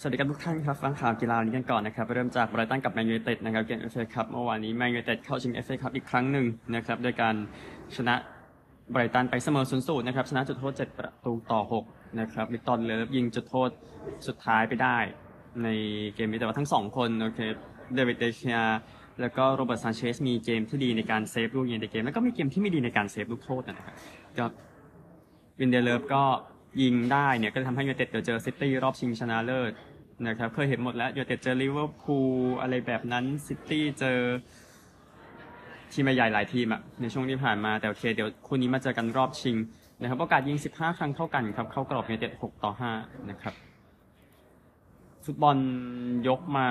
สวัสดีครับทุกท่านครับ ฟังข่าวกีฬานี้กันก่อนนะครับเริ่มจากไบรตันกับแมนยูไนเต็ดนะครับเกมเอฟเอคัพเมื่อวานนี้แมนยูไนเต็ดเข้าชิงเอฟเอคัพอีกครั้งหนึ่งนะครับโดยการชนะไบรตันไปเสมอศูนย์ศูนย์นะครับชนะจุดโทษ7ประตูต่อ6นะครับวิกตอร์เลิฟยิงจุดโทษสุดท้ายไปได้ ในเกมนี้แต่ว่าทั้งสองคนโอเคเดวิดเดเคอาแล้วก็โรเบิร์ตซานเชสมีเกมที่ดีในการเซฟลูกยิงในเกม แล้วก็มีเกมที่ไม่ดีในการเซฟลูกโทษนะครับก็ลินเดเลิฟก็ยิงได้เนี่ยก็ทำให้ยูไนเต็ดเดี๋ยวเจอซิตี้รอบชิงชนะเลิศ นะครับเคยเห็นหมดแล้วยูไนเต็ดเจอลิเวอร์พูลอะไรแบบนั้นซิตี้เจอทีมใหญ่หลายทีมอะในช่วงที่ผ่านมาแต่โอเคเดี๋ยวคู่นี้มาเจอกันรอบชิงนะครับโอกาสยิง 15 ครั้งเท่ากันครับ เข้ากรอบยูไนเต็ด6ต่อ 5 นะครับ ฟุตบอลยกมา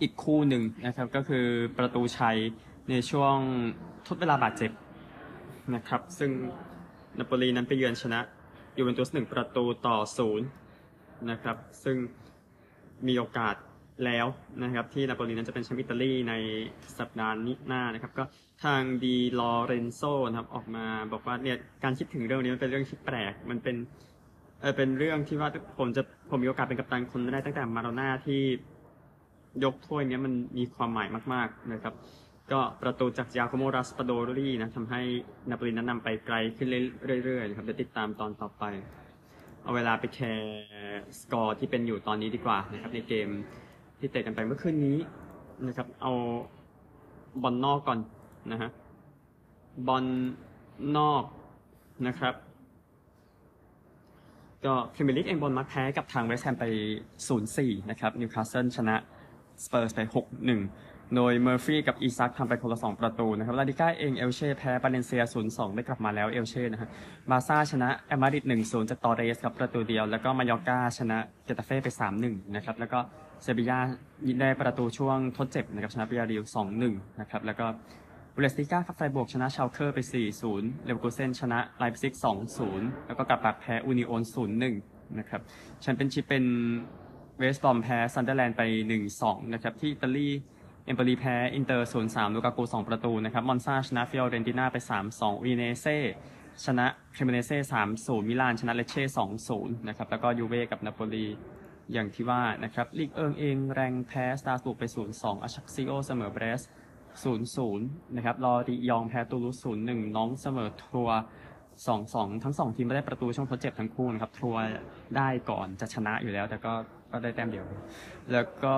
อีกคู่หนึ่งนะครับ ก็คือประตูชัยในช่วงทดเวลาบาดเจ็บนะครับ ซึ่งนาโปลีนั้นไปเยือนชนะยูเวนตุสหนึ่งประตูต่อศูนย์ นะครับ ซึ่งมีโอกาสแล้วนะครับ ที่นาโปลีนั้นจะเป็นแชมป์อิตาลีในสัปดาห์นี้หน้านะครับ ก็ทางดีลอเรนโซนะครับออกมาบอกว่าเนี่ยการคิดถึงเรื่องนี้มันเป็นเรื่องที่แปลกมันเป็นเออเป็นเรื่องที่ว่าผมจะผมมีโอกาสเป็นกัปตันคนแรกตั้งแต่มาราโดน่าที่ยกถ้วยเนี้ยมันมีความหมายมาก ๆนะครับ ก็ประตูจากจาโคโมราสปาโดรี่นะทำให้นาโปลีนั้นนำไปไกลขึ้นเรื่อยๆนะครับเดี๋ยวติดตามตอนต่อไป เอาเวลาไปแชร์สกอร์ที่เป็นอยู่ตอนนี้ดีกว่านะครับ ในเกมที่เตะกันไปเมื่อคืนนี้นะครับ เอาบอลนอกก่อนนะฮะบอลนอกนะครับ ก็พรีเมียร์ลีกเองบอร์นมัธแพ้กับทางเวสต์แฮมไป 0-4 นะครับนิวคาสเซิลชนะสเปอร์สไป 6-1 โดยเมอร์ฟี่กับอีซักทำไปคนละ 2 ประตูนะครับลาลีกาเองเอลเช่แพ้บาเลนเซีย 0-2 ได้กลับมาแล้วเอลเช่นะฮะบาร์ซ่าชนะแอตมาดริด 1-0 จากตอเรสครับประตูเดียว แล้วก็มายอร์กาชนะเกตาเฟ่ไป 3-1 นะครับ แล้วก็เซบียาได้ประตูช่วงทดเจ็บนะครับชนะบียาร์เรอัล 2-1 นะครับ แล้วก็บุนเดสลีกาครับไฟร์บวร์กชนะชาวเคอร์ไป 4-0 เลเวอร์คูเซนชนะไลป์ซิก 2-0 แล้วก็กลัดบัคแพ้อูนิโอน0-1 นะครับแชมเปี้ยนชิพเป็นเวสต์บรอมแพ้ซันเดอร์แลนด์ไป 1-2 นะครับที่อิตาลี เอมโปลีแพ้ อินเตอร์ 0-3 ลูกากู 2 ประตูนะครับ มอนซาชนะฟิออเรนติน่าไป 3-2อูดิเนเซ่ชนะเครโมเนเซ่3-0 มิลาน ชนะเลเช่2-0 นะครับ แล้วก็ยูเว่กับนาโปลีอย่างที่ว่านะครับลีกเอิงเองแร็งส์แพ้สตราส์บูร์กไป 0-2อฌักซิโอเสมอแบรสต์ 0-0 นะครับลอริยองต์แพ้ตูลูส0-1 น็องต์เสมอทรัวส์2-2ทั้ง2ทีมไม่ได้ประตูช่วงทดเจ็บทั้งคู่นะครับ ทรัวส์ได้ก่อนจะชนะอยู่แล้ว แต่ก็ก็ได้แต้มเดียว แล้วก็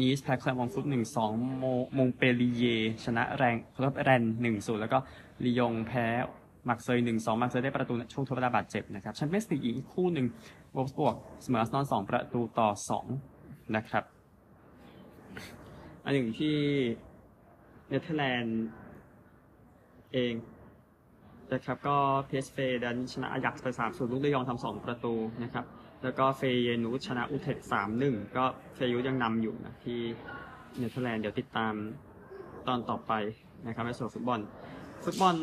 นีสแพ้แคลร์มงต์ฟุต1-2มงเปลลิเยร์ ชนะแรนแล้วแรน1-0แล้วก็ลียงแพ้มาร์กเซย1-2มาร์กเซยได้ประตูช่วงทดเวลาบาดเจ็บนะครับแชมเปี้ยนส์ลีกอีกคู่หนึ่งโวล์ฟสบวร์กเสมออาร์เซนอล2ประตูต่อ2นะครับ อันหนึ่งที่เนเธอร์แลนด์เองนะครับก็เพเอสเฟนั้นชนะอายักซ์ไป3 0ลุคเดอยองทำสองประตูนะครับ แล้วก็เฟเยนูร์ดชนะอูเทรคต์3 1ก็เฟยุยังนำอยู่นะที่เนเธอร์แลนด์เดี๋ยวติดตามตอนต่อไปนะครับในส่วนฟุตบอล ฟุตบอล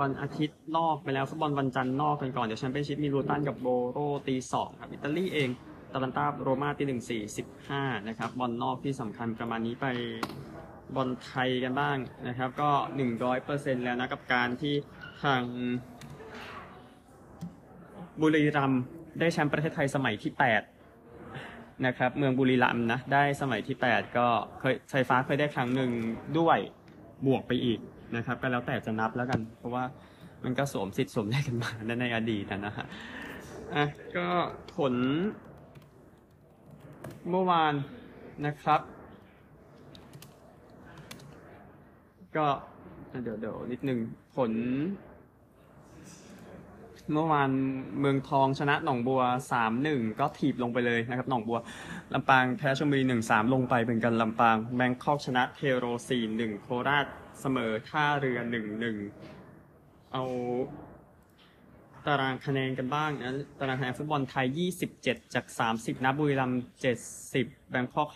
วันอาทิตย์นอกไปแล้วฟุตบอลวันจันทร์นอกกันก่อน เดี๋ยวแชมเปี้ยนชิพมีลูตันกับโบโรตีสองครับอิตาลีเองตาลันตาโรมาตีหนึ่งสี่สิบห้านะครับบอลนอกที่สำคัญประมาณนี้ไปบอลไทยกันบ้างนะครับ ก็หนึ่งร้อยเปอร์เซ็นแล้วนะกับการที่ทางบุรีรัมย์ ได้แชมป์ประเทศไทยสมัยที่แปดนะครับ เมืองบุรีรัมย์นะ ได้สมัยที่แปดก็เคยไฟฟ้าเคยได้ครั้งหนึ่งด้วยบวกไปอีกนะครับ ก็แล้วแต่จะนับแล้วกัน เพราะว่ามันก็สวมสิทธิ์สวมได้กันมาในอดีตนะฮะอะก็ผลเมื่อวานนะครับ ก็เดี๋ยวเดี๋ยวนิดหนึ่งผล เมื่อวานเมืองทองชนะหนองบัว 3-1 ก็ถีบลงไปเลยนะครับหนองบัวลำปางแพ้ชลบุรี1-3 ลงไปเหมือนกันลำปางแบงคอกชนะเทโร 4-1 โคราชเสมอท่าเรือ 1-1 เอาตารางคะแนนกันบ้างนะตารางคะแนนฟุตบอลไทย 27 จาก 30นะบุรีรัมย์70 แบงคอก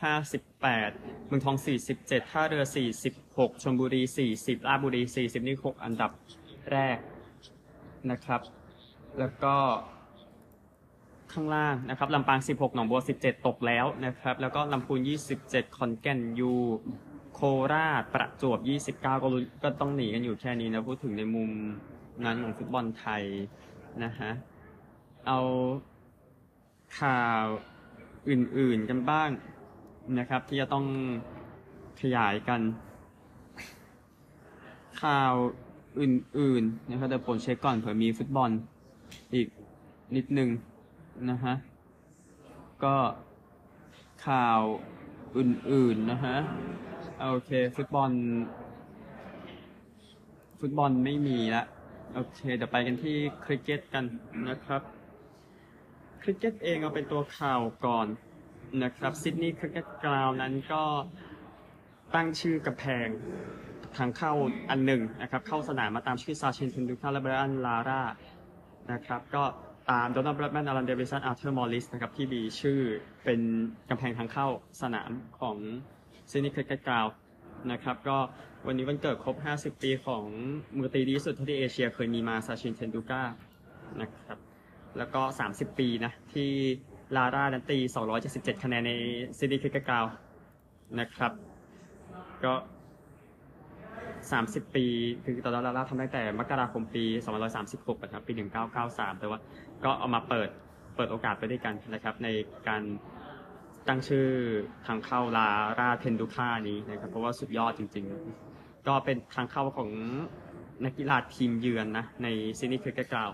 58เมืองทอง 47 ท่าเรือ 46ชลบุรี 40ราชบุรี 40 นี่6อันดับแรกนะครับ แล้วก็ข้างล่างนะครับลำปาง 16 หนองบัว 17 ตกแล้วนะครับ แล้วก็ลำพูน 27 ขอนแก่นยูโคราชประจวบ 29 ก็ก็ต้องหนีกันอยู่แค่นี้นะพูดถึงในมุมนั้นของฟุตบอลไทยนะฮะเอาข่าวอื่นๆกันบ้างนะครับ ที่จะต้องขยายกัน ข่าวอื่นๆนะครับเดี๋ยวผมเช็คก่อนเผื่อมีฟุตบอล อีกนิดนึงนะฮะ ก็ข่าวอื่นๆนะฮะ โอเค ฟุตบอล ฟุตบอลไม่มีละ โอเค เดี๋ยวไปกันที่คริกเก็ตกันนะครับ คริกเก็ตเองเอาเป็นตัวข่าวก่อนนะครับซิดนีย์คริกเก็ตกราวนด์นั้นก็ตั้งชื่อกำแพงทางเข้าอันหนึ่งนะครับ เข้าสนามมาตามชื่อซาชินเทนดุลการ์และไบรอันลาร่า นะครับก็ตามโดนัลด์แบรดแมนอลันเดวิดสันอาร์เธอร์มอร์ริสนะครับที่มีชื่อเป็นกำแพงทางเข้าสนามของซิดนีย์คริกเก็ตกราวนด์นะครับก็วันนี้วันเกิดครบ 50 ปีของมือตีดีสุดที่เอเชียเคยมีมาซาชินเทนดุลการ์นะครับแล้วก็ 30 ปีนะที่ลาร่านั้นตี 277 คะแนนในซิดนีย์คริกเก็ตกราวนด์นะครับก็ 30 ปีคือตอนนั้นลาร่าทำตั้งแต่มกราคมปี2536นะครับปี 1993 แต่ว่าก็เอามาเปิดเปิดโอกาสไปด้วยกันนะครับ ในการตั้งชื่อทางเข้าลาร่าเทนดุลการ์นี้นะครับ เพราะว่าสุดยอดจริง ๆ ก็เป็นทางเข้าของนักกีฬาทีมเยือนนะ ในซิดนีย์คริกเก็ตกราวนด์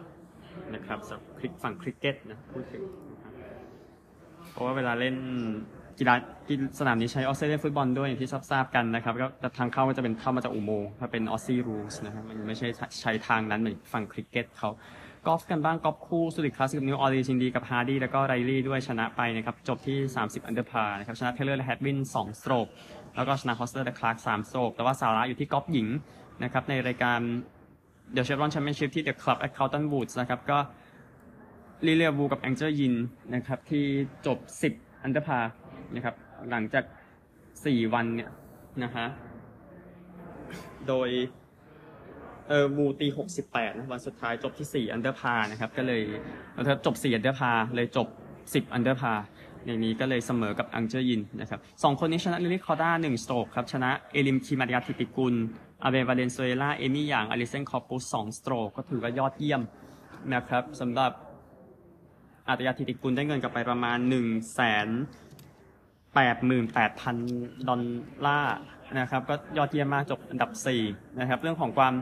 นะครับสำหรับฝั่งคริกเก็ตนะพูดถึง เพราะว่าเวลาเล่น กีฬากีสนามนี้ใช้ออสเตรเลียนฟุตบอลด้วยอย่างที่ทราบๆกันนะครับก็ทางเข้าก็จะเป็นเข้ามาจากอุโมงค์ถ้าเป็นออสซี่รูสนะครับมันไม่ใช่ใช้ทางนั้นเหมือนฝั่งคริกเก็ตเขากอล์ฟกันบ้างกอล์ฟคู่สุดิคลาสกับนิวออร์ลีชินดีกับฮาร์ดี้แล้วก็ไรลี่ด้วยชนะไปนะครับจบที่ 30 อันเดอร์พานะครับชนะเทเลอร์และแฮดวิน 2 สโตรกแล้วก็ชนะฮอสเตอร์และคลาร์ก3สโตรกแต่ว่าสาระอยู่ที่กอล์ฟหญิงนะครับในรายการเดอะเชฟรอนแชมเปี้ยนชิพที่เดอะคลับแอคเคาน์ตันวูดส์นะครับก็ลิเลียบูกับแองเจลยินนะครับที่จบ 10 อันเดอร์พา นะครับ หลังจาก4วันเนี่ยนะฮะโดยเออบูตี68นะวันสุดท้ายจบที่4อันเดอร์พานะครับ ก็เลยเธอจบ4อันเดอร์พาเลยจบ10อันเดอร์พาในนี้ก็เลยเสมอกับอังเจอร์ยินนะครับสองคนนี้ชนะลิลิคอร์ด้าหนึ่งสโตรกครับชนะเอลิมคีมาริยาติปิกุลอาเบวาเลนซุเอล่าเอมี่อย่างอลิเซนคอปุสสองสโตรกก็ถือว่ายอดเยี่ยมนะครับสำหรับอาตยาธิติกุลได้เงินกลับไปประมาณ1นึ่งแสน แปดหมื่นแปดพันดอลลาร์นะครับก็ยอดเยี่ยมมากจบอันดับ4นะครับ เรื่องของความ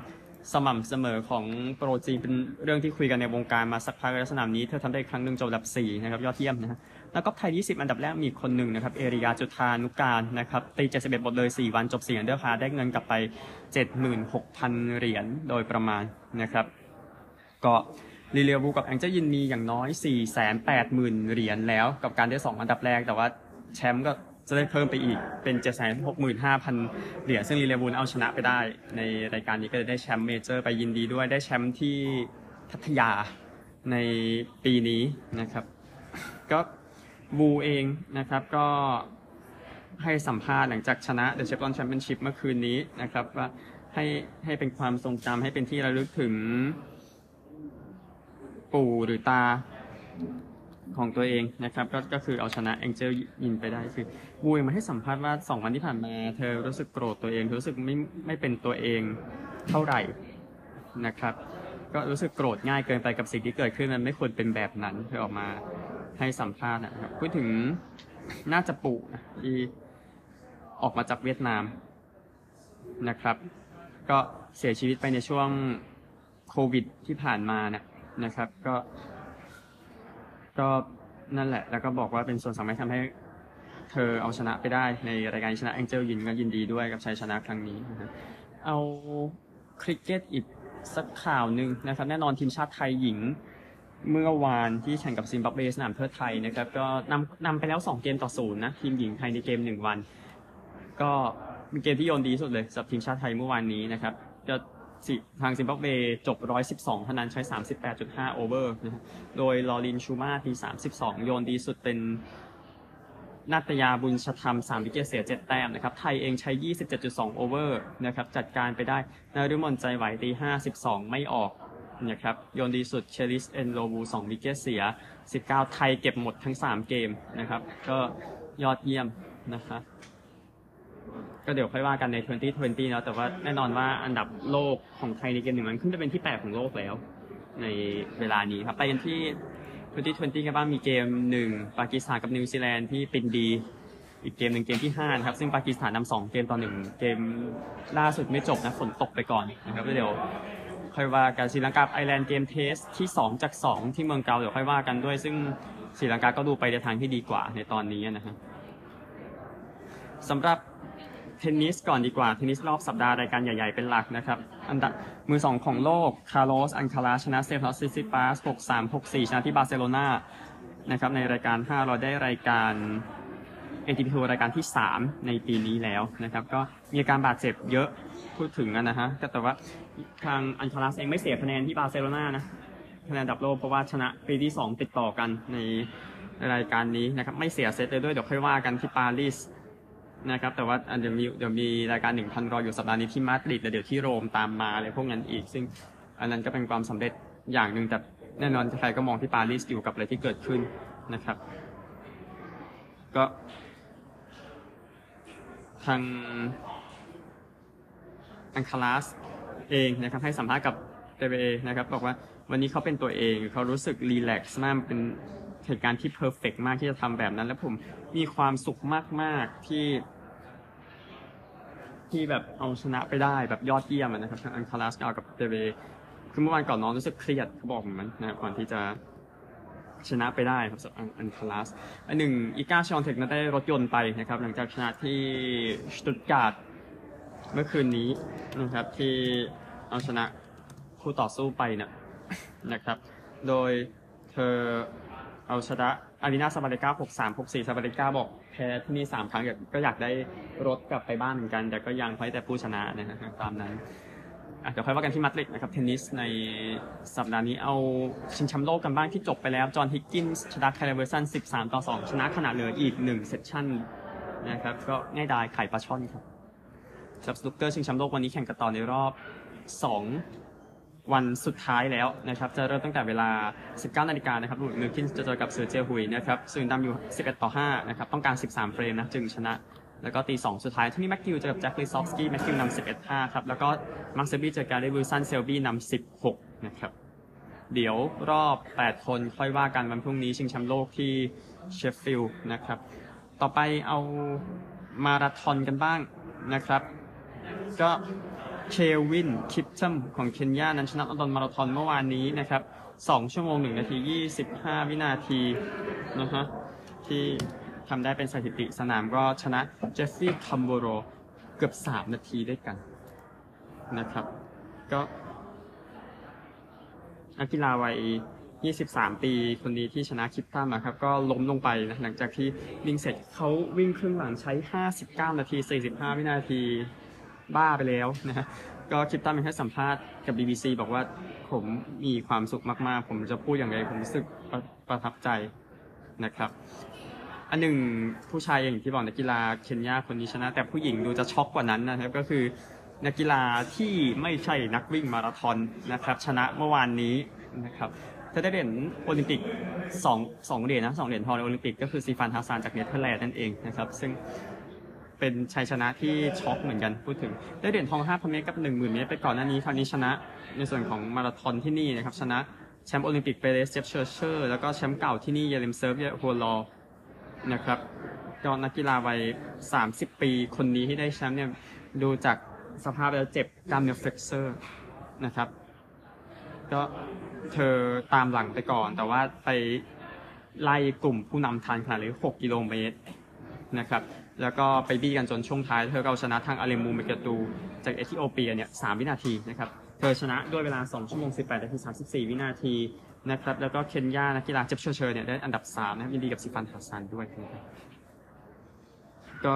สม่ำเสมอของโปรจีนเป็นเรื่องที่คุยกันในวงการมาสักพักแล้วสนามนี้เธอทำได้อีกครั้งหนึ่งจบอันดับ4นะครับยอดเยี่ยมนะฮะแล้วก็ไทย 20 อันดับแรกมีคนหนึ่งนะครับเอริยาจุธานุการนะครับตี71บทเลย 4 วันจบ4อันเดอร์พาได้เงินกลับไป 76,000 เหรียญโดยประมาณนะครับก็ลิเลีย วูกับแองเจิล หยินมีอย่างน้อย 480,000 เหรียญแล้วกับการได้ 2 อันดับแรกแต่ว่า แชมป์ก็จะได้เพิ่มไปอีกเป็น765,000เหรียญซึ่งลิเลีย วูเอาชนะไปได้ ในรายการนี้ก็จะได้แชมป์เมเจอร์ไปยินดีด้วยได้แชมป์ที่พัทยาในปีนี้นะครับ ก็วูเองนะครับก็ให้สัมภาษณ์หลังจากชนะเดอะเชฟรอนแชมเปี้ยนชิพเมื่อคืนนี้นะครับว่าให้ให้เป็นความทรงจำให้เป็นที่ระลึกถึงปู่หรือตา ของตัวเองนะครับก็ก็คือเอาชนะแองเจิล หยินไปได้คือวูเองมาให้สัมภาษณ์ว่าสองวันที่ผ่านมาเธอรู้สึกโกรธตัวเอง รู้สึกไม่ไม่เป็นตัวเองเท่าไหร่นะครับ ก็รู้สึกโกรธง่ายเกินไปกับสิ่งที่เกิดขึ้นมันไม่ควรเป็นแบบนั้นเธอออกมาให้สัมภาษณ์นะครับพูดถึงน่าจะปู่อีออกมาจากเวียดนามนะครับ ก็เสียชีวิตไปในช่วงโควิดที่ผ่านมานะนะครับ ก็ ก็นั่นแหละ แล้วก็บอกว่าเป็นส่วนสำคัญทำให้เธอเอาชนะไปได้ในรายการชนะแองเจลยินก็ยินดีด้วยกับชัยชนะครั้งนี้นะเอาคริกเก็ตอีกสักข่าวหนึ่งนะครับ แน่นอนทีมชาติไทยหญิง เมื่อวานที่แข่งกับซิมบับเวสนามเทิดไทยนะครับ ก็นำนำไปแล้ว 2 เกมต่อศูนย์นะ ทีมหญิงไทยในเกม 1 วัน ก็เป็นเกมที่โยนดีที่สุดเลยสำหรับทีมชาติไทยเมื่อวานนี้นะครับก็ สิทางซิมบับเวจบ 112เท่านั้นใช้ 38.5 over นะฮะโดยลอรีนชูมาที 32 โยนดีสุดเป็นนัฏฐยาบูชาธรรม3 wicket เสีย 7 แต้มนะครับ ไทยเองใช้ 27.2 over นะครับจัดการไปได้นฤมล ชัยไหวตี 52 ไม่ออกนะครับโยนดีสุดเคลิสเอ็นโลวู2 wicket เสีย 19 ไทยเก็บหมดทั้ง 3 เกมนะครับก็ยอดเยี่ยมนะครับ ก็เดี๋ยวค่อยว่ากันใน 2020เนาะแต่ว่าแน่นอนว่าอันดับโลกของไทยในเกมหนึ่งมันขึ้นจะเป็นที่ 8 ของโลกแล้ว ในเวลานี้ครับ ไปกันที่ 2020 กันบ้างมีเกมหนึ่งปากีสถานกับนิวซีแลนด์ที่เป็นดี อีกเกมหนึ่งเกมที่ห้านะครับ ซึ่งปากีสถานนำสองเกมต่อหนึ่งเกมล่าสุดไม่จบนะฝนตกไปก่อนนะครับเดี๋ยวค่อยว่ากันศรีลังกาไอร์แลนด์เกม Test ที่ 2 จาก 2 ที่เมืองกอลล์เดี๋ยวค่อยว่ากันด้วย ซึ่งศรีลังกาก็ดูไปในทางที่ดีกว่าในตอนนี้นะฮะสำหรับ เทนนิสก่อนดีกว่า เทนนิสรอบสัปดาห์รายการใหญ่ๆเป็นหลักนะครับ อันดับมือ2ของโลก คาร์ลอสอัลการาซชนะสเตฟานอสซิซิปาส6-3 6-4 ชนะที่บาร์เซโลนานะครับในรายการ 5 เราได้รายการ ATP Tour รายการที่ 3 ในปีนี้แล้วนะครับ ก็มีอาการบาดเจ็บเยอะพูดถึงนะฮะก็แต่ว่าทางอัลการาซเองไม่เสียคะแนนที่บาร์เซโลนานะคะแนนอันดับโลกเพราะว่าชนะปีที่ 2 ติดต่อกันในรายการนี้นะครับ ไม่เสียเซตเลยด้วยเดี๋ยวค่อยว่ากันที่ปารีส นะครับ แต่ว่าอันเดี๋ยวมีเดี๋ยวมีรายการ1,000รออยู่สัปดาห์นี้ที่มาดริดแล้วเดี๋ยวที่โรมตามมาอะไรพวกนั้นอีก ซึ่งอันนั้นก็เป็นความสำเร็จอย่างหนึ่งแต่แน่นอนใครก็มองที่ปารีสอยู่กับอะไรที่เกิดขึ้นนะครับ ก็ทางอังคาลัสเองนะครับให้สัมภาษณ์กับเตเอนะครับบอกว่าวันนี้เขาเป็นตัวเองเขารู้สึกรีแลกซ์มากเป็นเหตุการณ์ที่เพอร์เฟกมากที่จะทำแบบนั้น แล้วผมมีความสุขมาก ๆ ที่ ที่แบบเอาชนะไปได้แบบยอดเยี่ยมนะครับทางอังคาลัสเอากับเตเอคือเมื่อวานก่อนน้องรู้สึกเครียดเขาบอกผมมันนะครับก่อนที่จะชนะไปได้ครับสำหรับอันคาลัสอันหนึ่งอีกาชอนเทคนั้นได้รถยนต์ไปนะครับ หลังจากชนะที่สตุตการ์ดเมื่อคืนนี้นะครับที่เอาชนะคู่ต่อสู้ไปนะนะครับ โดยเธอเอาชนะอารีนาซาบาเลกา 6 3 6 4ซาบาเลกาบอก แพ้ที่นี่3ครั้งก็อยากได้รถกลับไปบ้านเหมือนกัน แต่ก็ยังเพราะแต่ผู้ชนะนะฮะตามนั้นอะเดี๋ยวค่อยว่ากันที่มาดริดนะครับเทนนิสในสัปดาห์นี้เอาชิงแชมป์โลกกันบ้างที่จบไปแล้ว จอห์นฮิกกินส์ชนะไคเรน วิลสัน 13 ต่อ 2 ชนะขณะเหลืออีก 1 session นะครับ ก็ง่ายดายไข่ปลาช่อนครับสำหรับสนุกเกอร์ชิงแชมป์โลกวันนี้แข่งกันต่อในรอบ 2 วันสุดท้ายแล้วนะครับ จะเริ่มตั้งแต่เวลา 19 นาฬิกานะครับร็อบ มิลกินส์จะเจอกับเซอร์เจียหุยนะครับซึ่งนำอยู่ 11 ต่อ 5 นะครับ ต้องการ 13 เฟรมนะจึงชนะ แล้วก็ตี 2 สุดท้ายที่นี่แม็กกิลล์เจอกับแจ็คลิซอฟสกี้แม็กกิลล์นำ11 5 ครับ แล้วก็มาร์ค เซลบี้เจอกับแกรี่ วิลสันเซลบี้นำ16 นะครับ เดี๋ยวรอบ 8 คนค่อยว่ากันวันพรุ่งนี้ชิงแชมป์โลกที่เชฟฟิลด์นะครับ ต่อไปเอามาราธอนกันบ้างนะครับ ก็ เคลวินคิปตัมของเคนยานั้นชนะลอนดอนมาราธอนเมื่อวานนี้นะครับ2ชั่วโมง 1 นาที 25 วินาทีนะฮะที่ทำได้เป็นสถิติสนามก็ชนะเจฟฟี่คัมโบโรเกือบ 3 นาทีด้วยกันนะครับ ก็นักกีฬาวัย 23 ปี คนนี้ที่ชนะคิปตัมอะครับ ก็ล้มลงไปนะหลังจากที่วิ่งเสร็จเขาวิ่งครึ่งหลังใช้ 59 นาที 45 วินาที บ้าไปแล้วนะฮะก็คลิปตั้มเป็นให้สัมภาษณ์กับ BBC บอกว่าผมมีความสุขมากๆ ผมจะพูดอย่างไรผมรู้สึกประประทับใจนะครับ อันหนึ่งผู้ชายอย่างที่บอกนักกีฬาเคนยาคนนี้ชนะ แต่ผู้หญิงดูจะช็อกกว่านั้นนะครับก็คือนักกีฬาที่ไม่ใช่นักวิ่งมาราธอนนะครับชนะเมื่อวานนี้นะครับเธอได้เหรียญโอลิมปิกสองสองเหรียญนะสองเหรียญทองในโอลิมปิกก็คือซีฟานฮาซานจากเนเธอร์แลนด์นั่นเองนะครับซึ่ง เป็นชัยชนะที่ช็อกเหมือนกันพูดถึง ได้เหรียญทอง5,000เมตรกับ 10,000 เมตรไปก่อนหน้านี้คราวนี้ชนะในส่วนของมาราธอนที่นี่นะครับชนะแชมป์โอลิมปิกเปเรสเจปเชียร์เชียร์แล้วก็แชมป์เก่าที่นี่ยาเลมเซิร์ฟเยฮัวลอนะครับก็นักกีฬาวัย 30 ปีคนนี้ที่ได้แชมป์เนี่ยดูจากสภาพแล้วเจ็บกล้ามเนื้อ flexor นะครับ ก็เธอตามหลังไปก่อน แต่ว่าไปไล่กลุ่มผู้นำทันขนาดเลย6กิโลเมตรนะครับ แล้วก็ไปบี้กันจนช่วงท้าย เธอเอาชนะทางอาเลมูเมเกอร์ตู จากเอธิโอเปียเนี่ย3วินาทีนะครับ เธอชนะด้วยเวลา 2 ชั่วโมง 18นาที34 วินาทีนะครับ แล้วก็เคนยานักกีฬาเจปเชียร์เชียร์เนี่ยได้อันดับ 3 นะครับยินดีกับซิฟันฮัสซันด้วยนะครับก็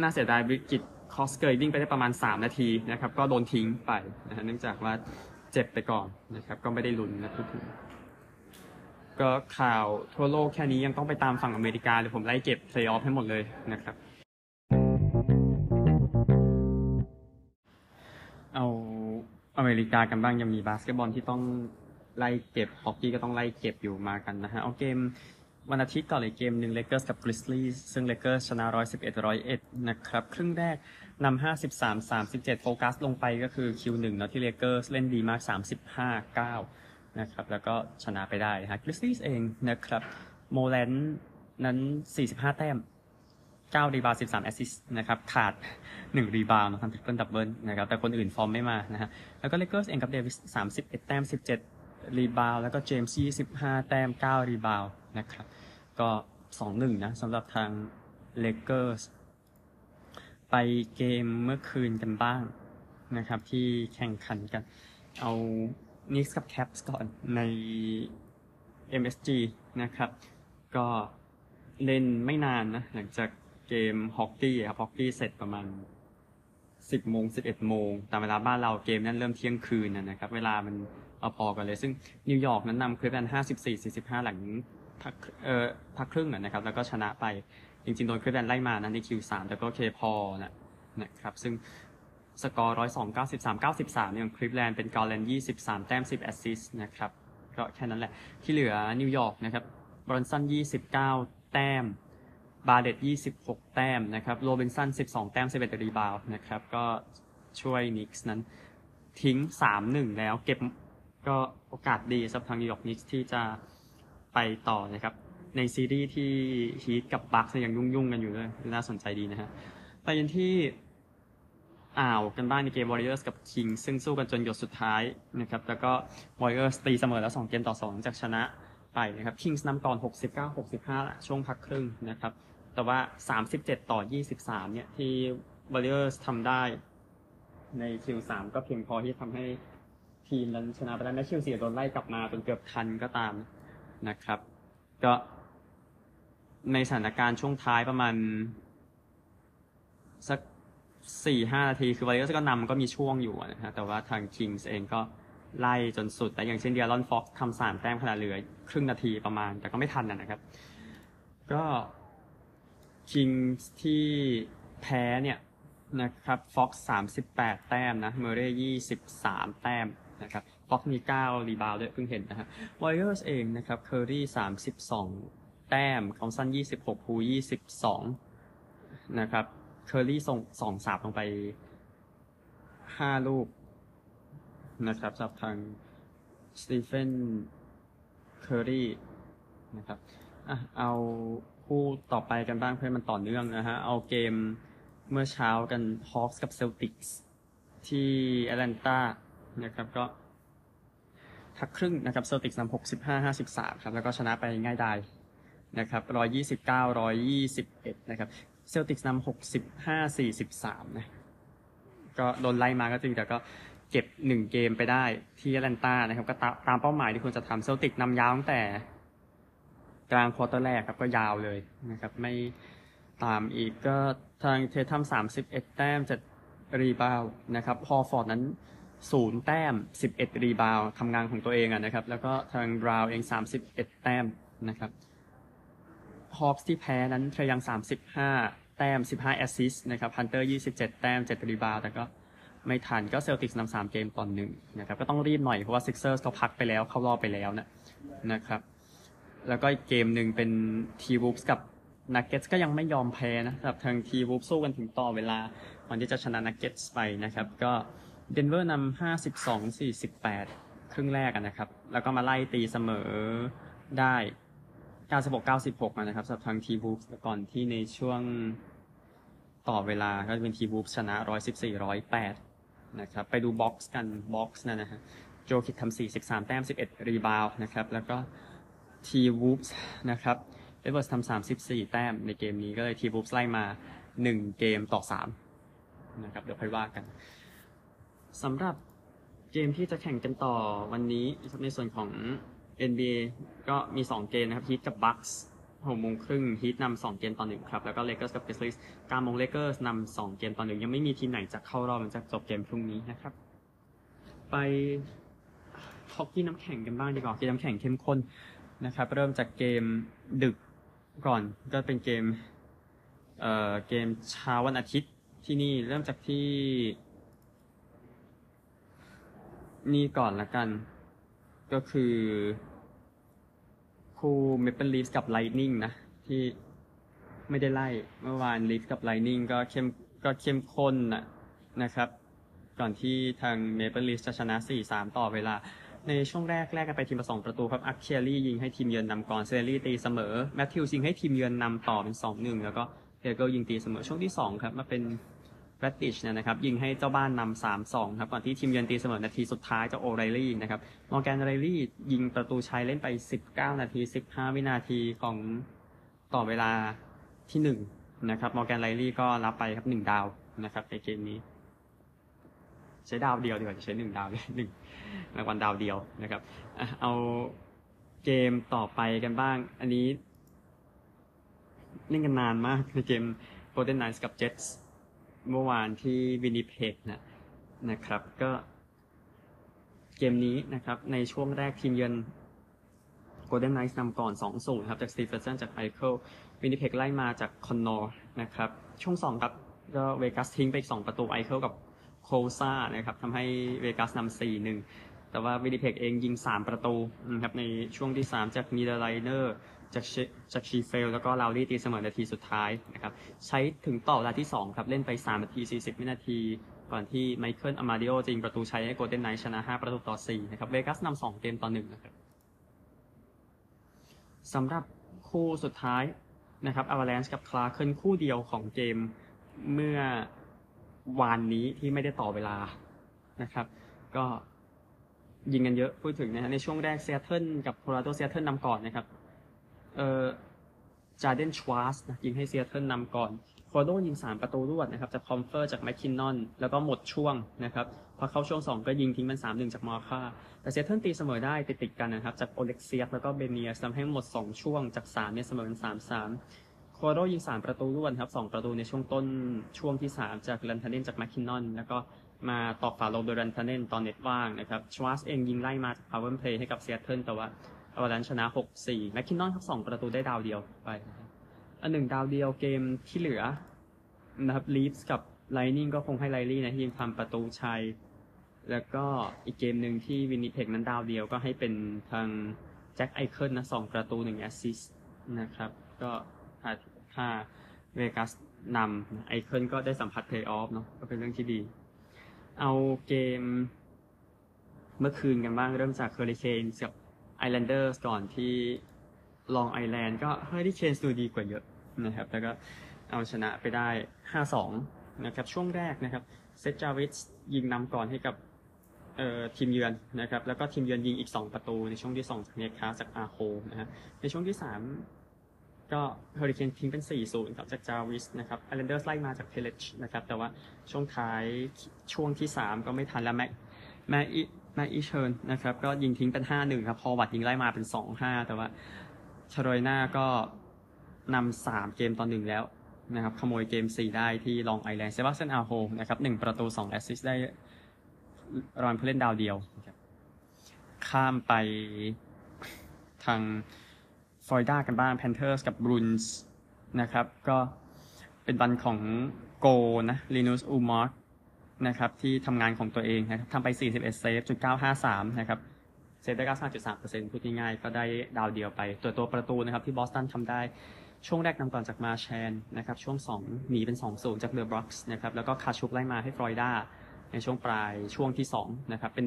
น่าเสียดายบริกิด คอสเกวิ่งไปได้ประมาณ 3 นาทีนะครับ ก็โดนทิ้งไปนะเนื่องจากว่าเจ็บไปก่อนนะครับ ก็ไม่ได้ลุ้นนะพูดถึง ก็ข่าวทั่วโลกแค่นี้ยังต้องไปตามฝั่งอเมริกาเดี๋ยผมไล่เก็บเพลย์ออฟให้หมดเลยนะครับ เอาอเมริกากันบ้างยังมีบาสเกตบอลที่ต้องไล่เก็บฮอกกี้ก็ต้องไล่เก็บอยู่มากันนะฮะเอาเกมวันอาทิตย์ก่อนเลยเกมหนึ่งเลเกอร์สกับกริซลี่ซึ่งเลเกอร์ชนะ 111 101นะครับ ครึ่งแรกนำ53 37 โฟกัสลงไปก็คือคิวหนึ่งเนาะที่เลเกอร์เล่นดีมาก 35 9 นะครับ แล้วก็ชนะไปได้นะฮะกริซลี่เองนะครับ โมแรนต์นั้น 45 แต้ม 9 รีบาวด์ 13 แอสซิสต์นะครับ ขาด 1 รีบาวด์ทำทริปเปิลดับเบิลนะครับ แต่คนอื่นฟอร์มไม่มานะฮะ แล้วก็เลเกอร์สเองกับเดวิส 31 แต้ม 17 รีบาวด์ แล้วก็เจมส์25 แต้ม 9 รีบาวด์นะครับ ก็ 2-1 นะสำหรับทางเลเกอร์สไปเกมเมื่อคืนกันบ้างนะครับ ที่แข่งขันกันเอา นิกกับแคปส์ก่อนใน MSG นะครับ ก็เล่นไม่นานนะ หลังจากเกมฮอกกี้ครับฮอกกี้เสร็จประมาณ10โมง11โมงตามเวลาบ้านเราเกมนั้นเริ่มเที่ยงคืนนะครับ เวลามันเอาพอกันเลย ซึ่งนิวยอร์กนั้นนำคลิปนั้น54 45หลังพักเอ่อพักครึ่งนะครับ แล้วก็ชนะไปจริงๆโดนคลิปแลนไล่มานะใน Q3 แต่ก็เคพอนะนะครับ ซึ่ง สกอร์102 93 93เนี่ยคลีฟแลนด์เป็นการ์แลนด์23แต้ม10แอสซิสต์นะครับก็แค่นั้นแหละ ที่เหลือนิวยอร์กนะครับบรันสัน29แต้ม บาร์เร็ตต์26แต้มนะครับโรบินสัน12แต้ม11รีบาวด์นะครับก็ช่วยนิกส์นั้นทิ้ง3-1แล้วเก็บก็โอกาสดีสำหรับทางนิวยอร์กนิกส์ที่จะไปต่อนะครับ ในซีรีส์ที่ฮีทกับบัคยังยุ่งๆกันอยู่ด้วยน่าสนใจดีนะฮะไปยันที่ อ่าวกันบ้างในเกม Warriors กับ King ซึ่งสู้กันจนหยดสุดท้ายนะครับแล้วก็ Warriors ตีเสมอแล้ว 2 เกมต่อ 2 จากชนะไปนะครับ Kings นำก่อน 69-65 ช่วงพักครึ่งนะครับแต่ว่า 37 ต่อ 23 เนี่ยที่ Warriors ทำได้ใน Q3 ก็เพียงพอที่ทำให้ทีมนั้นชนะไปได้แม้ Q4 โดนไล่กลับมาจนเกือบทันก็ตามนะครับ ก็ในสถานการณ์ช่วงท้ายประมาณสัก สี่ห้านาที คือ Warriors ก็นำก็มีช่วงอยู่นะฮะแต่ว่าทาง Kings เองก็ไล่จนสุด แต่อย่างเช่นเดียรอนฟ็อกทำสามแต้มขณะเหลือ ครึ่งนาทีประมาณ แต่ก็ไม่ทันนะครับ ก็ Kings ที่แพ้เนี่ยนะครับฟ็อกสามสิบแปดแต้มนะเมเร่ยี่สิบสามแต้มนะครับฟ็อกมีเก้ารีบาวด้วยเพิ่งเห็นนะฮะ Warriors เองนะครับเคอรี่สามสิบสองแต้มคอมสันยี่สิบหกพูยี่สิบสองนะครับ เคอรี่ส่งสองสาบลงไปห้าลูกนะครับสับทางสตีเฟนเคอรี่นะครับอะเอาคู่ต่อไปกันบ้างเพื่อมันต่อเนื่องนะฮะ เอาเกมเมื่อเช้ากัน Hawks กับ Celtics ที่แอตแลนตานะครับก็พักครึ่งนะครับ Celtics นำ65 53ครับ แล้วก็ชนะไปง่ายดายนะครับ129 121นะครับ เซลติกส์นำหกสิบห้าสี่สิบสามนะ ก็โดนไล่มาก็จริงแต่ก็เก็บหนึ่งเกมไปได้ที่แอตแลนตานะครับ ก็ตามตามเป้าหมายที่ควรจะทำเซลติกส์นำยาวตั้งแต่ กลางควอเตอร์แรกครับก็ยาวเลยนะครับไม่ตามอีกก็ทางเททัมสามสิบเอ็ดแต้มเจ็ดรีบาวด์นะครับฮอร์ฟอร์ดนั้นศูนย์แต้มสิบเอ็ดรีบาวด์ทำงานของตัวเองอะนะครับ แล้วก็ทางบราวน์เองสามสิบเอ็ดแต้มนะครับ ฮอ k ส์ที่แพ้นั้นเทรยัง 35 แต้ม 15 แอสซิสต์นะครับฮันเตอร์ 27 แต้ม 7 รีบาวด์แต่ก็ไม่ทันก็เซลติกส์นำ3เกมต่อหนึ่งนะครับก็ต้องรีบหน่อยเพราะว่าซิกเซอร์สเขาพักไปแล้วเข้ารอบไปแล้วนะนะครับแล้วก็อีกเกมหนึ่งเป็น T-Wolves กับนักเก็ตก็ยังไม่ยอมแพ้นะสำหรับทาง T-Wolves สู้กันถึงต่อเวลาก่อนที่จะชนะนักเก็ตไปนะครับก็เดนเวอร์นำ52 48ครึ่งแรกนะครับ แล้วก็มาไล่ตีเสมอได้ 96 96นะครับสำหรับทาง T-Wolves ก่อนที่ในช่วงต่อเวลาก็จะเป็น T-Wolves ชนะ 114 108 นะครับ ไปดู box กันbox นะนะฮะโยคิชทำ43 แต้ม 11 รีบาวด์นะครับ แล้วก็ T-Wolves นะครับเอ็ดเวิร์ดส์ทำ34 แต้มในเกมนี้ก็เลย T-Wolves ไล่มา 1 เกมต่อ 3 นะครับ เดี๋ยวค่อยว่ากันสำหรับเกมที่จะแข่งกันต่อวันนี้ในส่วนของ NBA ก็มี2เกมนะครับ Heat กับ Bucks หกโมงครึ่ง Heat นำสองเกมต่อหนึ่งครับแล้วก็ Lakers กับ Grizzlies เก้าโมง Lakers นำสองเกมต่อหนึ่งยังไม่มีทีมไหนจะเข้ารอบหลังจากจบเกมพรุ่งนี้นะครับ ไปฮอกกี้น้ำแข็งกันบ้างดีกว่าเกมน้ำแข็งเข้มข้นนะครับ เริ่มจากเกมดึกก่อนก็เป็นเกมเอ่อเกมเช้าวันอาทิตย์ที่นี่เริ่มจากที่ นี่ก่อนละกัน ก็คือ คู่ Maple Leafs กับ Lightning นะที่ไม่ได้ไล่เมื่อวาน Leafs กับ Lightning ก็เข้มก็เข้มข้นนะนะครับ ก่อนที่ทาง Maple Leafs จะชนะ 4-3 ต่อเวลา ในช่วงแรกแรกกันไปทีมละสองประตูครับอัคเชียรี่ยิงให้ทีมเยือนนำก่อนเซเรลลีตีเสมอแมทธิวยิงให้ทีมเยือนนำต่อเป็นสองหนึ่งแล้วก็เฮเกิลยิงตีเสมอช่วงที่สองครับมาเป็น แรดดิชเนี่ยนะครับยิงให้เจ้าบ้านนำสามสองครับก่อนที่ทีมเยือนตีเสมอนาทีสุดท้ายจากโอไรลี่นะครับมอร์แกนไรลี่ยิงประตูชัยเล่นไป 19 นาที 15 วินาทีของต่อเวลาที่หนึ่งนะครับมอร์แกนไรลี่ก็รับไปครับหนึ่งดาวนะครับในเกมนี้ ใช้ดาวเดียวดีกว่าจะใช้หนึ่งดาวเลยหนึ่งรางวัลดาวเดียวนะครับเอาเกมต่อไปกันบ้าง อันนี้เล่นกันนานมากในเกม Golden Knights กับ Jets เมื่อวานที่วินิเพกนะนะครับก็เกมนี้นะครับ ในช่วงแรกทีมเยือน Golden Knights นำก่อน2-0ครับ จากสตีเฟนสันจากไอเคิลวินนิเพกไล่มาจากคอนนอร์นะครับ ช่วง2ครับก็เวกัสทิ้งไปอีก2ประตูไอเคิลกับโคซานะครับทำให้เวกัสนำ4-1แต่ว่าวินนิเพกเองยิง 3 ประตูนะครับในช่วงที่ 3 จากนีเดอร์ไรเตอร์ จากชจากชีเฟลแล้วก็ลาวรี่ตีเสมอนาทีสุดท้ายนะครับใช้ถึงต่อเวลาที่ 2 ครับ เล่นไป 3 นาที 40 วินาที ก่อนที่ไมเคิลอามาดิโอยิงประตูชัยให้โกลเด้นไนท์ชนะ 5 ประตูต่อ 4 นะครับเวกัสนำ2เกมต่อ 1 นะครับสำหรับคู่สุดท้ายนะครับอ v ว l ลน c ์กับคลาเคิลคู่เดียวของเกมเมื่อวานนี้ที่ไม่ได้ต่อเวลานะครับ ก็ยิงกันเยอะพูดถึงนะฮะในช่วงแรกเซียเทิลกับโคโลราโดเซียเทิลนำก่อนนะครับ เอ่อจาเดนชวาสนะยิงให้เซียเทิลนำก่อนโคโลราโดยิง 3 ประตูรวดนะครับจากคอมเฟอร์จากแมคคินนอน แล้วก็หมดช่วงนะครับพอเข้าช่วง 2 ก็ยิงทิ้งเป็น 3-1 จากมอร์ค่า แต่เซียเทิลตีเสมอได้ติดติดกันนะครับ จากโอเล็กเซียแล้วก็เบเนียสทำให้หมด 2 ช่วงจาก 3 เนี่ยเสมอเป็น 3-3 โคโลราโดยิง 3 ประตูรวดครับ 2 ประตูในช่วงต้นช่วงที่ 3 จากรันทาเนนจากแมคคินนอน แล้วก็มาตอกฝาโลงโดยรันทาเนนตอนเน็ตว่างนะครับชวาสเองยิงไล่มาจาก power play ให้กับเซียเทิลแต่ว่า อวาลานช์ชนะ6-4แมคคินนอนครับ2ประตูได้ดาวเดียวไปอันหนึ่งดาวเดียวเกมที่เหลือนะครับลีฟส์กับ Lightning ก็คงให้ไรลี่นะที่ทำประตูชัย แล้วก็อีกเกมหนึ่งที่วินนิเพกนั้นดาวเดียวก็ให้เป็นทางแจ็คไอเคิลนะสองประตูหนึ่งแอสซิสต์นะครับ ก็ถ้าถ้าเวกัสนำไอเคิลก็ได้สัมผัสเพลย์ออฟเนาะก็เป็นเรื่องที่ดี เอาเกมเมื่อคืนกันบ้างเริ่มจากเ u อริเคนกับ ไอแลนเดอร์สก่อนที่ลองไอแลนด์ก็เฮอริเคนดูดีกว่าเยอะนะครับ แล้วก็เอาชนะไปได้ 5-2 นะครับ ช่วงแรกนะครับ เซจาวิสยิงนำก่อนให้กับเอ่อทีมเยือนนะครับ แล้วก็ทีมเยือนยิงอีก 2 ประตูในช่วงที่2จากเนคาจากอาโคนะฮะในช่วงที่ 3 ก็เฮอริเคนทิ้งเป็น 4-0ครับจากจาวิสนะครับไอแลนเดอร์สไล่มาจากเพลชนะครับ แต่ว่าช่วงท้ายช่วงที่ 3 ก็ไม่ทันแล้วแม็กแม็ก ม็กอีเชิร์นนะครับ ก็ยิงทิ้งเป็น5-1ครับ พอวัดยิงไล่มาเป็น2-5แต่ว่าชารอยนาก็นำ3เกมต่อหนึ่งแล้วนะครับ ขโมยเกม4ได้ที่ลองไอแลนด์เซบาสเตียนอาโฮนะครับ1ประตู2 assist ได้รางวัลผู้เล่นดาวเดียวครับข้ามไปทางฟลอริดากันบ้างแพนเทอร์สกับบรูนส์นะครับ ก็เป็นวันของโกลนะลีนูสอูลมาร์ก นะครับที่ทำงานของตัวเองนะครับทำไป 41 เซฟจุด953 นะครับ เซฟได้ 93.3%พูดง่ายๆก็ได้ดาวเดียวไป ตัวตัวประตูนะครับที่บอสตันทำได้ช่วงแรกนำก่อนจากมาร์ชานด์นะครับช่วง 2 หนีเป็น2-0จากเดอะบร็อกส์นะครับแล้วก็คาชุกไล่มาให้ฟลอริดาในช่วงปลายช่วงที่2นะครับเป็น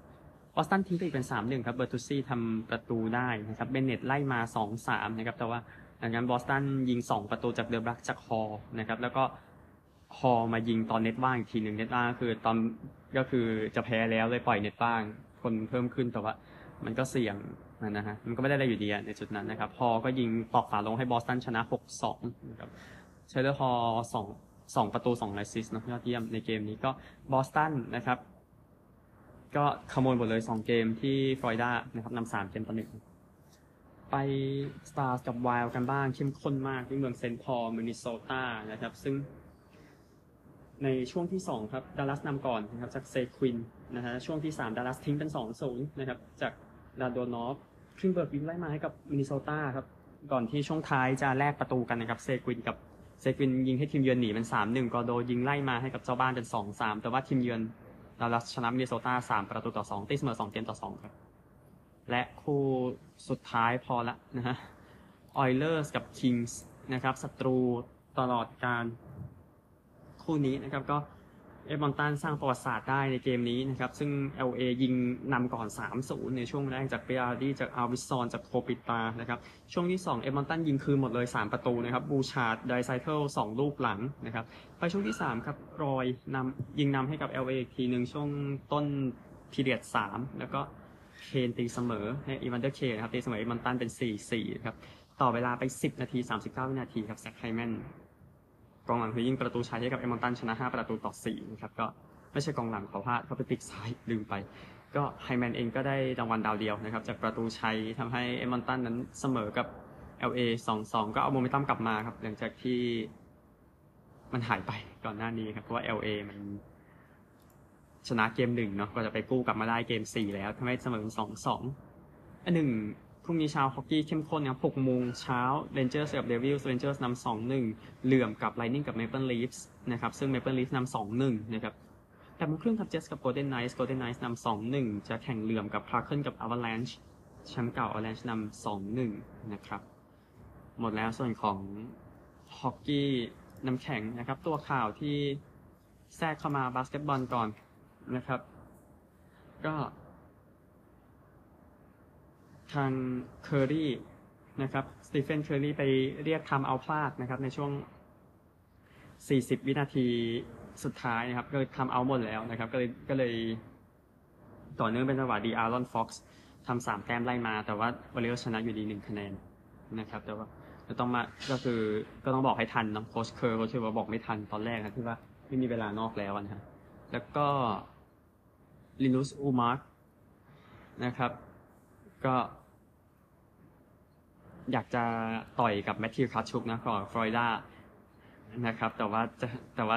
1-2บอสตันทิ้งไปอีกเป็น 3-1 ครับเบอร์ตุซี่ทำประตูได้นะครับเบนเน็ตไล่มา 2-3 นะครับแต่ว่าหลังจากนั้นบอสตันยิง 2 ประตูจากเดอบรัสก์จากฮอลนะครับแล้วก็ ฮอลมายิงตอนเน็ตว่างอีกทีหนึ่งเน็ตว่างก็คือตอนก็คือจะแพ้แล้วเลยปล่อยเน็ตว่าง คนเพิ่มขึ้นแต่ว่า มันก็เสี่ยงนะฮะมันก็ไม่ได้อะไรอยู่ดีในจุดนั้นนะครับฮอลก็ยิงตอกฝาโลงให้บอสตันชนะ6-2นะครับเทย์เลอร์ฮอลสองสองประตูสอง assist นะยอดเยี่ยมในเกมนี้ก็บอสตันนะครับ ก็ขโมยหมดเลย2เกมที่ฟลอริดานะครับนำสามเกมต่อหนึ่งไปสตาร์กับไวลด์กันบ้างเข้มข้นมากที่เมืองเซนต์พอลมินนิโซตานะครับ ซึ่ง ในช่วงที่ 2 ครับดัลลัสนำก่อนนะครับจากเซกินนะฮะช่วงที่ 3ดัลลัสทิ้งเป็น 2-0 นะครับ จากดาโดนอฟคลิงเบิร์กยิงไล่มาให้กับมินนิโซตาครับ ก่อนที่ช่วงท้ายจะแลกประตูกันนะครับเซควินกับเซควินยิงให้ทีมเยือนหนีเป็น 3-1กอโดรยิงไล่มาให้กับเจ้าบ้านเป็น 2-3 แต่ว่าทีมเยือนดัลลัสชนะมินนิโซตา3 ประตูต่อ 2ตีเสมอ2เกมต่อ 2 ครับ และคู่สุดท้ายพอละนะฮะออยเลอร์สกับคิงส์นะครับศัตรูตลอดกาล คู่นี้นะครับก็เอมอนตันสร้างประวัติศาสตร์ได้ในเกมนี้นะครับ ซึ่ง LA ยิงนำก่อน 3-0 ในช่วงแรกจากวิลาร์ดีจากอาร์วิดสันจากโคปิตานะครับ ช่วงที่ 2 เอมอนตันยิงคืนหมดเลย 3 ประตูนะครับ บูชาร์ดไดรไซเทิล2ลูกหลังนะครับ ไปช่วงที่ 3 ครับ รอยนำยิงนำให้กับ LA อีกทีหนึ่งช่วงต้น period 3 แล้วก็เคนตีเสมอให้อีวันเดอร์เคนนะครับตีเสมอเอมอนตันเป็น 4-4 ครับ ต่อเวลาไป 10 นาที 39 วินาทีครับแซคไฮแมน กองหลังคือยิงประตูชัยให้กับเอมอนตันชนะ 5 ประตูต่อ4นะครับก็ไม่ใช่กองหลังเขาพลาดเขาไปปีกซ้ายลืมไป ก็ไฮแมนเองก็ได้รางวัลดาวเดียวนะครับจากประตูชัยทำให้เอมอนตันนั้นเสมอกับ LA 2-2 ก็เอาโมเมนตัมกลับมาครับหลังจากที่มันหายไปก่อนหน้านี้ครับเพราะว่า LA มันชนะเกมหนึ่งเนาะก็จะไปกู้กลับมาได้เกม4แล้วทำให้เสมอ2-2อันหนึ่ง พรุ่งนี้เช้าฮอกกี้เข้มข้นนะครับ6โมงเช้าเรนเจอร์สกับเดวิลส์เรนเจอร์สนำ2-1เหลื่อมกับไลท์นิ่งกับเมเปิลลีฟส์นะครับซึ่งเมเปิลลีฟส์นำ2-1นะครับแปดโมงครึ่งครับเจ็ตส์กับโกลเด้นไนท์โกลเด้นไนท์นำ2-1จะแข่งเหลื่อมกับคลาร์เคิลกับอ v ว l แลนช์แชมป์เก่าอ v ว l แลนช์นำ2-1นะครับหมดแล้วส่วนของฮอกกี้น้ำแข็งนะครับ ตัวข่าวที่แทรกเข้ามาบาสเกตบอลก่อนนะครับ ก็ ทางเคอรี่นะครับสตีเฟนเคอรี่ไปเรียก time out พลาดนะครับในช่วง 40 วินาทีสุดท้ายนะครับก็เลย time out หมดแล้วนะครับ ก็เลยก็เลยต่อเนื่องเป็นจังหวะดีแอรอนฟ็อกซ์ทำสามแต้มไล่มา แต่ว่าวอร์ริเออร์สชนะอยู่ดีหนึ่งคะแนนนะครับ แต่ว่าก็ต้องมาก็คือก็ต้องบอกให้ทันนะโค้ชเคอร์โค้ชว่าบอกไม่ทันตอนแรกนะที่ว่าไม่มีเวลานอกแล้วนะฮะแล้วก็ลินุสอูลมาร์กนะครับ ก็ อยากจะต่อยกับแมทธิวคาชุกนะของฟลอริดานะครับ แต่ว่าจะแต่ว่า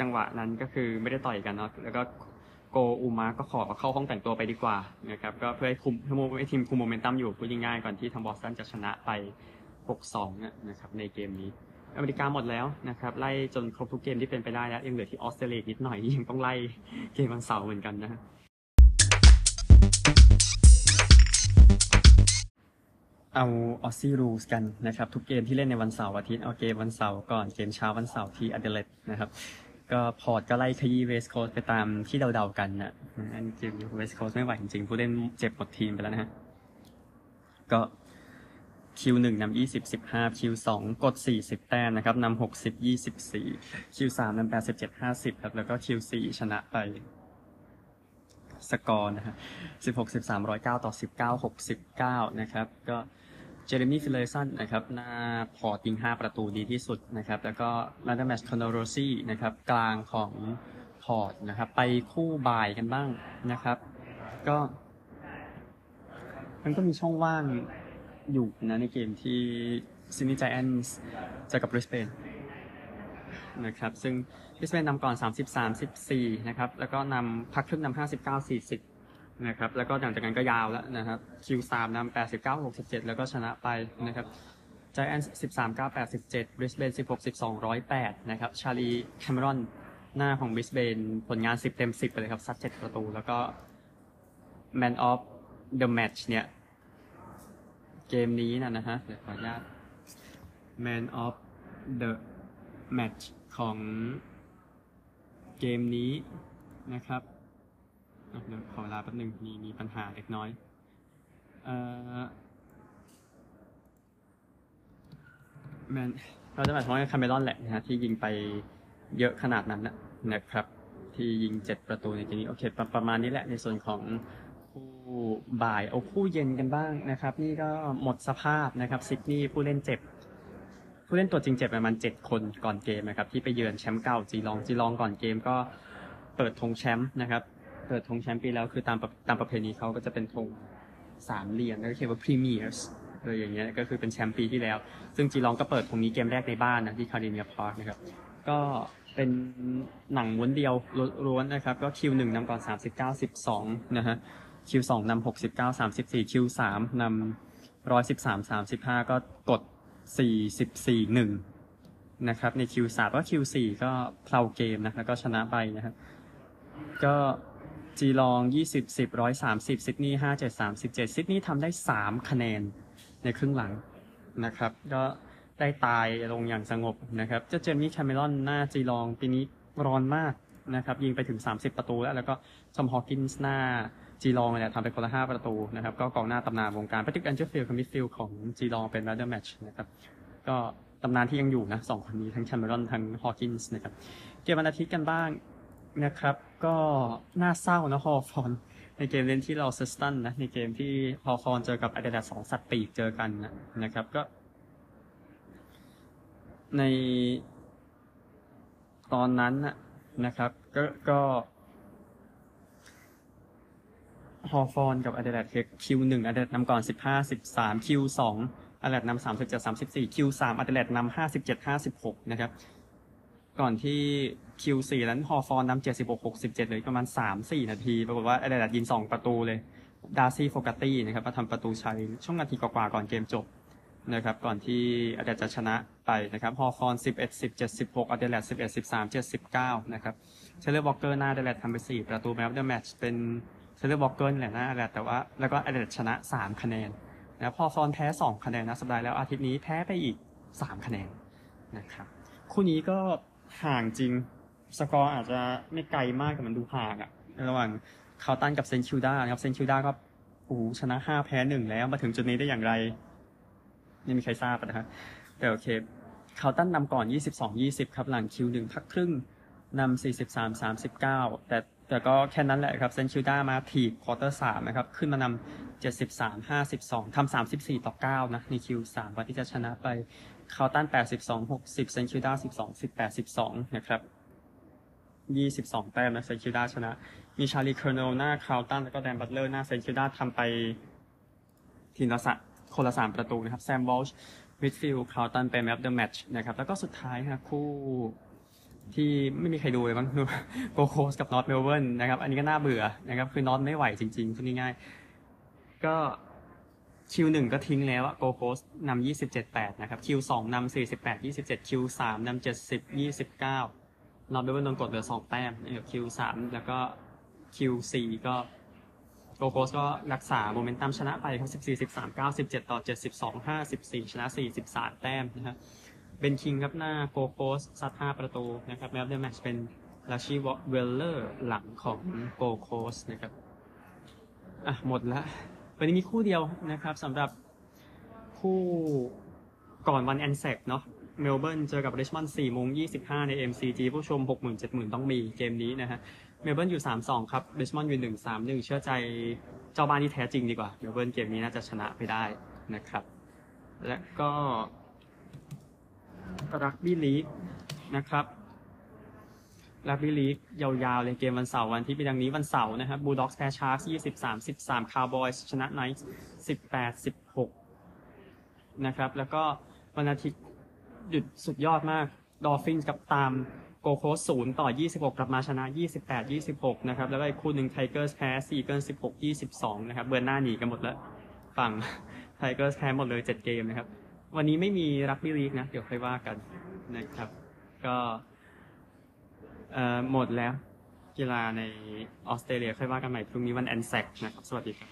จังหวะนั้นก็คือไม่ได้ต่อยกันเนาะแล้วก็โกลอูลมาร์กก็ขอเข้าห้องแต่งตัวไปดีกว่านะครับ ก็เพื่อให้คุมให้ทีมคุมโมเมนตัมอยู่พูดง่ายๆก่อนที่ทางบอสตันจะชนะไป 6-2 นะครับ ในเกมนี้อเมริกาหมดแล้วนะครับ ไล่จนครบทุกเกมที่เป็นไปได้แล้ว ยังเหลือที่ออสเตรเลียนิดหน่อยยังต้องไล่เกมวันเสาร์เหมือนกันนะ เอา Aussie rules กันนะครับ ทุกเกมที่เล่นในวันเสาร์อาทิตย์เอาเกมวันเสาร์ก่อนเกมเช้าวันเสาร์ที่อเดเลดนะครับ ก็พอร์ตก็ไล่ขยี้เวสต์โคสต์ไปตามที่เดาๆกันนะอันเกมเวสต์โคสต์ไม่ไหวจริงๆ ผู้เล่นเจ็บหมดทีมไปแล้วนะฮะก็คิวหนึ่งนำยี่สิบสิบห้าคิวสองกดสี่สิบแต้มนะครับนำหกสิบยี่สิบสี่คิวสามนำแปดสิบเจ็ดห้าสิบครับแล้วก็คิวสี่ชนะไปสกอร์นะฮะสิบหกสิบสามร้อยเก้าต่อสิบเก้าหกสิบเก้านะครับ ก็ เจเรมี่ฟินเลย์สันนะครับหน้าพอร์ตยิงห้าประตูดีที่สุดนะครับ แล้วก็ man of the match คอนเนอร์โรซี่นะครับกลางของพอร์ตนะครับ ไปคู่บ่ายกันบ้างนะครับ ก็ มันก็มีช่องว่างอยู่นะในเกมที่ซิน n ี g จแอนส์เจอกับบริสเบนนะครับ ซึ่งบริสเบนนำก่อน30-34นะครับ แล้วก็นำพักครึ่งนำ59-40 นะครับแล้วก็หลังจากนั้นก็ยาวแล้วนะครับคิวสามนำแปดสิบเก้าหกสิบเจ็ดแล้วก็ชนะไปนะครับจแอนสิบสามเก้าแปดสิบเจ็ดบริสเบนสิบหกสิบสองร้อยแปดนะครับ ชาลีแคมรอน หน้าของบริสเบนผลงานสิบเต็มสิบไปเลยครับ ซัดเจ็ดประตู แล้วก็ man of the match เนี่ย เกมนี้นะนะฮะ เดี๋ยวขออนุญาต man of the match ของเกมนี้นะครับ เดี๋ยวขอเวลาแป๊บนึงมีมีปัญหาเล็กน้อย เอ่อแมนเราจะหมายถึงว่าคาเมรอนแหละนะฮะที่ยิงไปเยอะขนาดนั้นนะนะครับ ที่ยิงเจ็ดประตูในเกมนี้โอเคประประมาณนี้แหละในส่วนของคู่บ่ายเอาคู่เย็นกันบ้างนะครับ นี่ก็หมดสภาพนะครับซิดนีย์ผู้เล่นเจ็บ ผู้เล่นตัวจริงเจ็บประมาณเจ็ดคนก่อนเกมนะครับ ที่ไปเยือนแชมป์เก่าจีลองจีลองก่อนเกมก็เปิดธงแชมป์นะครับ เปิดธงแชมป์ปีแล้วคือตามตามประเพณีเขาก็จะเป็นธงสามเหลี่ยมแล้วก็เขียนว่า Premiers อะไรอย่างเงี้ยก็คือเป็นแชมป์ปีที่แล้ว ซึ่งจีลองก็เปิดธงนี้เกมแรกในบ้านนะที่คาร์ดิเนียพาร์คนะครับก็เป็นหนังม้วนเดียวล้วนนะครับ ก็ Q หนึ่งนำก่อน39 12นะฮะ Q สองนำ69 34 Q สามนำ113 35ก็กด44 1นะครับใน Q สามก็ Q สี่ก็เพลาเกมนะแล้วก็ชนะไปนะครับก็ จีลองยี่สิบสิบร้อยสามสิบซิดนีย์ห้าเจ็ดสามสิบเจ็ดซิดนีย์ทำได้สามคะแนนในครึ่งหลังนะครับ ก็ได้ตายลงอย่างสงบนะครับ เจ้าเจมี่แคมเมรอนหน้าจีลองปีนี้ร้อนมากนะครับยิงไปถึง 30 ประตูแล้ว แล้วก็ทอมฮอว์กินส์หน้าจีลองเนี่ยทำไปคนละ 5 ประตูนะครับ ก็กองหน้าตำนานวงการแพทริกแดนเจอร์ฟิลด์กับมิดฟิลด์ของจีลองเป็น man of the match นะครับ ก็ตำนานที่ยังอยู่นะสองคนนี้ทั้งแคมเมรอนทั้งฮอว์กินส์นะครับ เกมวันอาทิตย์กันบ้าง นะครับ ก็น่าเศร้านะฮอฟอนในเกมเล่นที่เราเซสตันนะ ในเกมที่ฮอลฟอนเจอกับอาเดดาสองสัตว์ปีกเจอกันนะนะครับก็ ในตอนนั้นนะนะครับ ก็ก็ฮอฟอนกับอาเดดาเทคคิวหนึ่งอาเดดนำก่อนสิบห้าสิบสามคิวสองอาเดดนำสามสิบเจ็ดสามสิบสี่คิวสามอาเดดนำห้าสิบเจ็ดห้าสิบหกนะครับ ก่อนที่ Q4 นั้นฮอฟอนนำ76 67เลยประมาณ3-4นาที ปรากฏว่าไอเดดยิง2ประตูเลย ดาร์ซี่โฟการ์ตี้นะครับมาทำประตูชัยช่วงนาทีกว่าๆก่อนเกมจบนะครับก่อนที่อเดดจะชนะไปนะครับฮอฟอน11 17 16อเดด11 13 79นะครับเทย์เลอร์วอล์กเกอร์หน้าอเดดทำไป 4 ประตู man of the match เป็นเทย์เลอร์วอล์กเกอร์แหละหน้าอเดดแต่ว่าแล้วก็อเดดชนะ 3 คะแนนนะครับฮอฟอนแพ้ 2 คะแนนนะสัปดาห์แล้วอาทิตย์นี้แพ้ไปอีก 3 คะแนนนะครับคู่นี้ก็ ห่างจริง สกอร์อาจจะไม่ไกลมากแต่มันดูห่างอะระหว่างคาร์ลตันกับเซนต์คิลดานะครับเซนต์คิลดาก็โอ้ชนะห้าแพ้หนึ่งแล้วมาถึงจุดนี้ได้อย่างไรไม่มีใครทราบนะฮะแต่โอเคคาร์ลตันนำก่อน 22-20 ครับ หลัง Q หนึ่งพักครึ่งนำ43-39 แต่ แต่ก็แค่นั้นแหละครับเซนต์คิลดามาถีบ quarter สามนะครับ ขึ้นมานำ73-52ทำ34ต่อ9นะใน Q สามวันที่จะชนะไปคาร์ลตัน82 60เซนต์คิลดา12 18 12นะครับ22แต้มนะเซนต์คิลดาชนะ มีชาร์ลีเคอร์โนว์หน้าคาร์ลตันแล้วก็แดนบัตเลอร์หน้าเซนต์คิลดาทำไปทีละสะคนละ3ประตูนะครับแซมวอลช์มิดฟิลด์คาร์ลตันเป็น man of the match นะครับแล้วก็สุดท้ายครับคู่ ที่ไม่มีใครดูเลยมั้งโกลด์โคสต์กับนอร์ทเมลเบิร์นนะครับ อันนี้ก็น่าเบื่อนะครับ คือนอร์ทไม่ไหวจริงๆพูดง่ายๆก็ Q หนึ่งก็ทิ้งแล้วอะโกลด์โคสต์นำยี่สิบเจ็ดแปดนะครับ Q สองนำสี่สิบแปดยี่สิบเจ็ด Q สามนำเจ็ดสิบยี่สิบเก้านอร์ทเมลเบิร์นโดนกดเหลือสองแต้ม Q สามแล้วก็ Q สี่ก็โกลด์โคสต์ก็รักษาโมเมนตัมชนะไปครับสิบสี่สิบสามเก้าสิบเจ็ดต่อเจ็ดสิบสองห้าสิบสี่ชนะสี่สิบสามแต้มนะครับ เบนคิงครับหน้าโกลด์โคสต์ซัดห้าประตูนะครับ man of the match เป็นลาชีเวลเลอร์หลังของโกลด์โคสต์นะครับ อะ หมดละวันนี้มีคู่เดียวนะครับสำหรับคู่ก่อนวันแอนแซกเนาะเมลเบิร์นเจอกับริชมอนด์4โมง25ใน MCG ผู้ชม60,000 70,000ต้องมีเกมนี้นะฮะเมลเบิร์นอยู่3-2ครับริชมอนด์อยู่1-3-1เชื่อใจเจ้าบ้านที่แท้จริงดีกว่าเมลเบิร์นเกมนี้น่าจะชนะไปได้นะครับ และก็ รักบี้ลีกนะครับรักบี้ลีกยาวๆเลยเกมวันเสาร์วันที่เป็นดังนี้วันเสาร์นะครับบูลด็อกส์แพ้ชาร์กยี่สิบสามสิบสามคาวบอยชนะไนท์สิบแปดสิบหกนะครับ แล้วก็วันอาทิตย์หยุดสุดยอดมากดอฟฟินกับตามโกลด์โคสต์ศูนย์ต่อยี่สิบหกกลับมาชนะยี่สิบแปดยี่สิบหกนะครับ แล้วก็อีกคู่หนึ่งไทเกอร์สแพ้ซีเกิลสิบหกยี่สิบสองนะครับ เบือนหน้าหนีกันหมดแล้ว ฝั่งไทเกอร์สแพ้หมดเลยเจ็ดเกมนะครับ วันนี้ไม่มีรักบี้ลีกนะ เดี๋ยวค่อยว่ากันนะครับ ก็เอ่อหมดแล้วกีฬาในออสเตรเลียค่อยว่ากันใหม่พรุ่งนี้วันแอนแซกนะครับ สวัสดีครับ